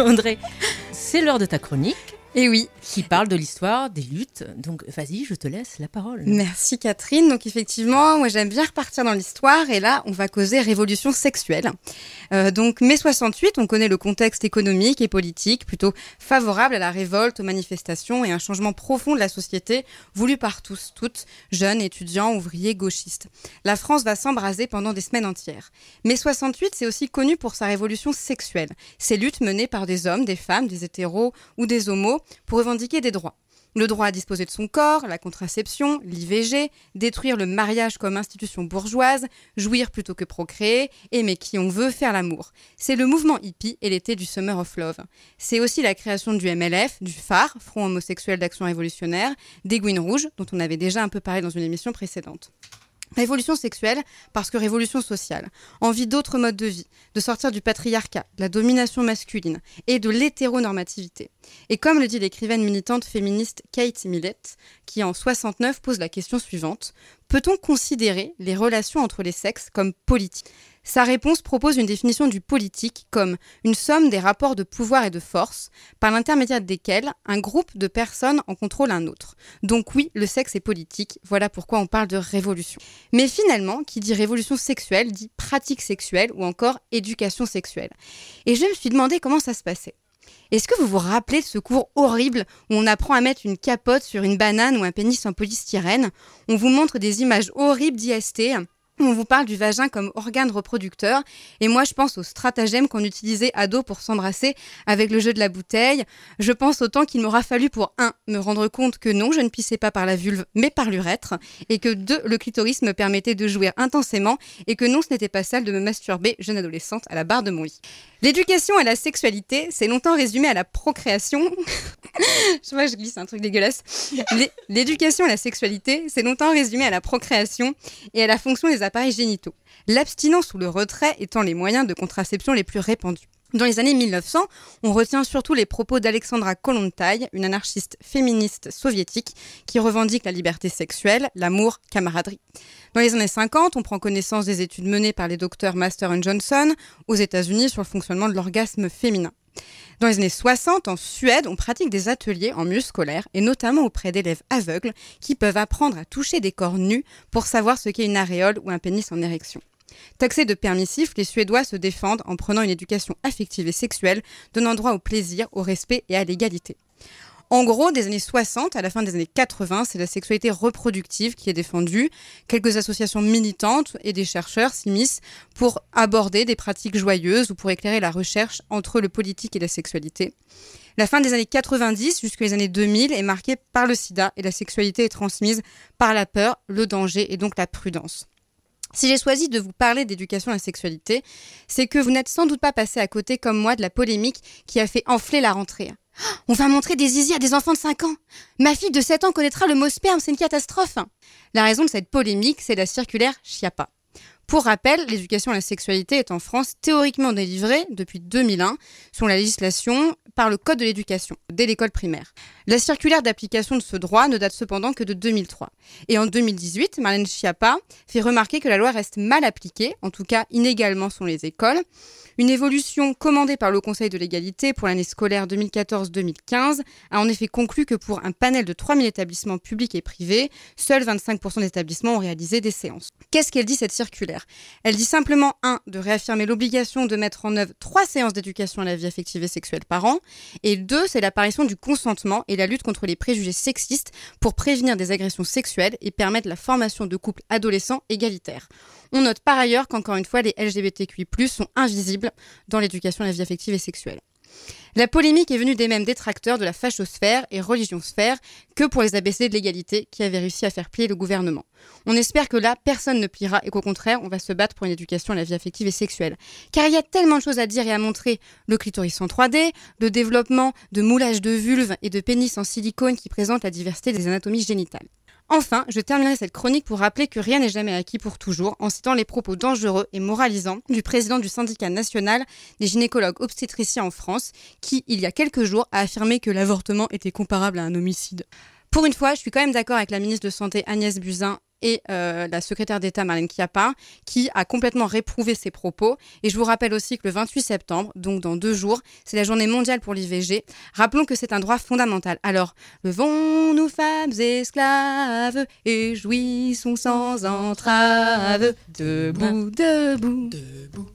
Audrey, c'est l'heure de ta chronique. Et oui. Qui parle de l'histoire des luttes. Donc vas-y, je te laisse la parole. Merci Catherine. Donc effectivement, moi j'aime bien repartir dans l'histoire et là on va causer révolution sexuelle. Euh, donc mai 68, on connaît le contexte économique et politique plutôt favorable à la révolte, aux manifestations et un changement profond de la société voulu par tous, toutes, jeunes, étudiants, ouvriers, gauchistes. La France va s'embraser pendant des semaines entières. Mai 68, c'est aussi connu pour sa révolution sexuelle. Ces luttes menées par des hommes, des femmes, des hétéros ou des homos pour revendiquer des droits. Le droit à disposer de son corps, la contraception, l'IVG, détruire le mariage comme institution bourgeoise, jouir plutôt que procréer, aimer qui on veut, faire l'amour. C'est le mouvement hippie et l'été du Summer of Love. C'est aussi la création du MLF, du phare, Front homosexuel d'action révolutionnaire, des Gouines Rouges, dont on avait déjà un peu parlé dans une émission précédente. Révolution sexuelle parce que révolution sociale. Envie d'autres modes de vie, de sortir du patriarcat, de la domination masculine et de l'hétéronormativité. Et comme le dit l'écrivaine militante féministe Kate Millett, qui en 69 pose la question suivante Peut-on considérer les relations entre les sexes comme politiques? Sa réponse propose une définition du politique comme une somme des rapports de pouvoir et de force, par l'intermédiaire desquels un groupe de personnes en contrôle un autre. Donc oui, le sexe est politique, voilà pourquoi on parle de révolution. Mais finalement, qui dit révolution sexuelle dit pratique sexuelle ou encore éducation sexuelle. Et je me suis demandé comment ça se passait. Est-ce que vous vous rappelez de ce cours horrible où on apprend à mettre une capote sur une banane ou un pénis en polystyrène? On vous montre des images horribles d'IST on vous parle du vagin comme organe reproducteur, et moi je pense au stratagème qu'on utilisait à dos pour s'embrasser avec le jeu de la bouteille. Je pense au temps qu'il m'aura fallu pour un me rendre compte que non, je ne pissais pas par la vulve, mais par l'urètre, et que deux, le clitoris me permettait de jouir intensément, et que non, ce n'était pas sale de me masturber jeune adolescente à la barre de mon lit. L'éducation à la sexualité, c'est longtemps résumé à la procréation. je vois, je glisse un truc dégueulasse. L'éducation à la sexualité, c'est longtemps résumé à la procréation et à la fonction des appareils génitaux. L'abstinence ou le retrait étant les moyens de contraception les plus répandus. Dans les années 1900, on retient surtout les propos d'Alexandra Kollontai, une anarchiste féministe soviétique qui revendique la liberté sexuelle, l'amour, camaraderie. Dans les années 50, on prend connaissance des études menées par les docteurs Master Johnson aux États-Unis sur le fonctionnement de l'orgasme féminin. Dans les années 60, en Suède, on pratique des ateliers en milieu scolaire et notamment auprès d'élèves aveugles qui peuvent apprendre à toucher des corps nus pour savoir ce qu'est une aréole ou un pénis en érection. Taxés de permissifs, les Suédois se défendent en prenant une éducation affective et sexuelle, donnant droit au plaisir, au respect et à l'égalité. En gros, des années 60 à la fin des années 80, c'est la sexualité reproductive qui est défendue. Quelques associations militantes et des chercheurs s'immiscent pour aborder des pratiques joyeuses ou pour éclairer la recherche entre le politique et la sexualité. La fin des années 90 jusqu'aux années 2000 est marquée par le sida et la sexualité est transmise par la peur, le danger et donc la prudence. Si j'ai choisi de vous parler d'éducation à la sexualité, c'est que vous n'êtes sans doute pas passé à côté comme moi de la polémique qui a fait enfler la rentrée. On va montrer des zizi à des enfants de 5 ans. Ma fille de 7 ans connaîtra le mot sperme, c'est une catastrophe. La raison de cette polémique, c'est la circulaire Chiappa. Pour rappel, l'éducation à la sexualité est en France théoriquement délivrée depuis 2001, selon la législation, par le Code de l'éducation, dès l'école primaire. La circulaire d'application de ce droit ne date cependant que de 2003. Et en 2018, Marlène Schiappa fait remarquer que la loi reste mal appliquée, en tout cas inégalement selon les écoles. Une évolution commandée par le Conseil de l'égalité pour l'année scolaire 2014-2015 a en effet conclu que pour un panel de 3000 établissements publics et privés, seuls 25% des établissements ont réalisé des séances. Qu'est-ce qu'elle dit cette circulaire? Elle dit simplement 1. de réaffirmer l'obligation de mettre en œuvre 3 séances d'éducation à la vie affective et sexuelle par an, et 2. c'est l'apparition du consentement et la lutte contre les préjugés sexistes pour prévenir des agressions sexuelles et permettre la formation de couples adolescents égalitaires. On note par ailleurs qu'encore une fois, les LGBTQI+, sont invisibles dans l'éducation à la vie affective et sexuelle. La polémique est venue des mêmes détracteurs de la fachosphère et religionsphère que pour les ABC de l'égalité qui avaient réussi à faire plier le gouvernement. On espère que là, personne ne pliera et qu'au contraire, on va se battre pour une éducation à la vie affective et sexuelle. Car il y a tellement de choses à dire et à montrer. Le clitoris en 3D, le développement de moulage de vulve et de pénis en silicone qui présentent la diversité des anatomies génitales. Enfin, je terminerai cette chronique pour rappeler que rien n'est jamais acquis pour toujours en citant les propos dangereux et moralisants du président du syndicat national des gynécologues obstétriciens en France qui, il y a quelques jours, a affirmé que l'avortement était comparable à un homicide. Pour une fois, je suis quand même d'accord avec la ministre de Santé Agnès Buzyn et euh, la secrétaire d'État Marlène Schiappa, qui a complètement réprouvé ces propos. Et je vous rappelle aussi que le 28 septembre, donc dans deux jours, c'est la journée mondiale pour l'IVG. Rappelons que c'est un droit fondamental. Alors, levons-nous femmes esclaves et jouissons sans entrave. Debout, debout. Debout.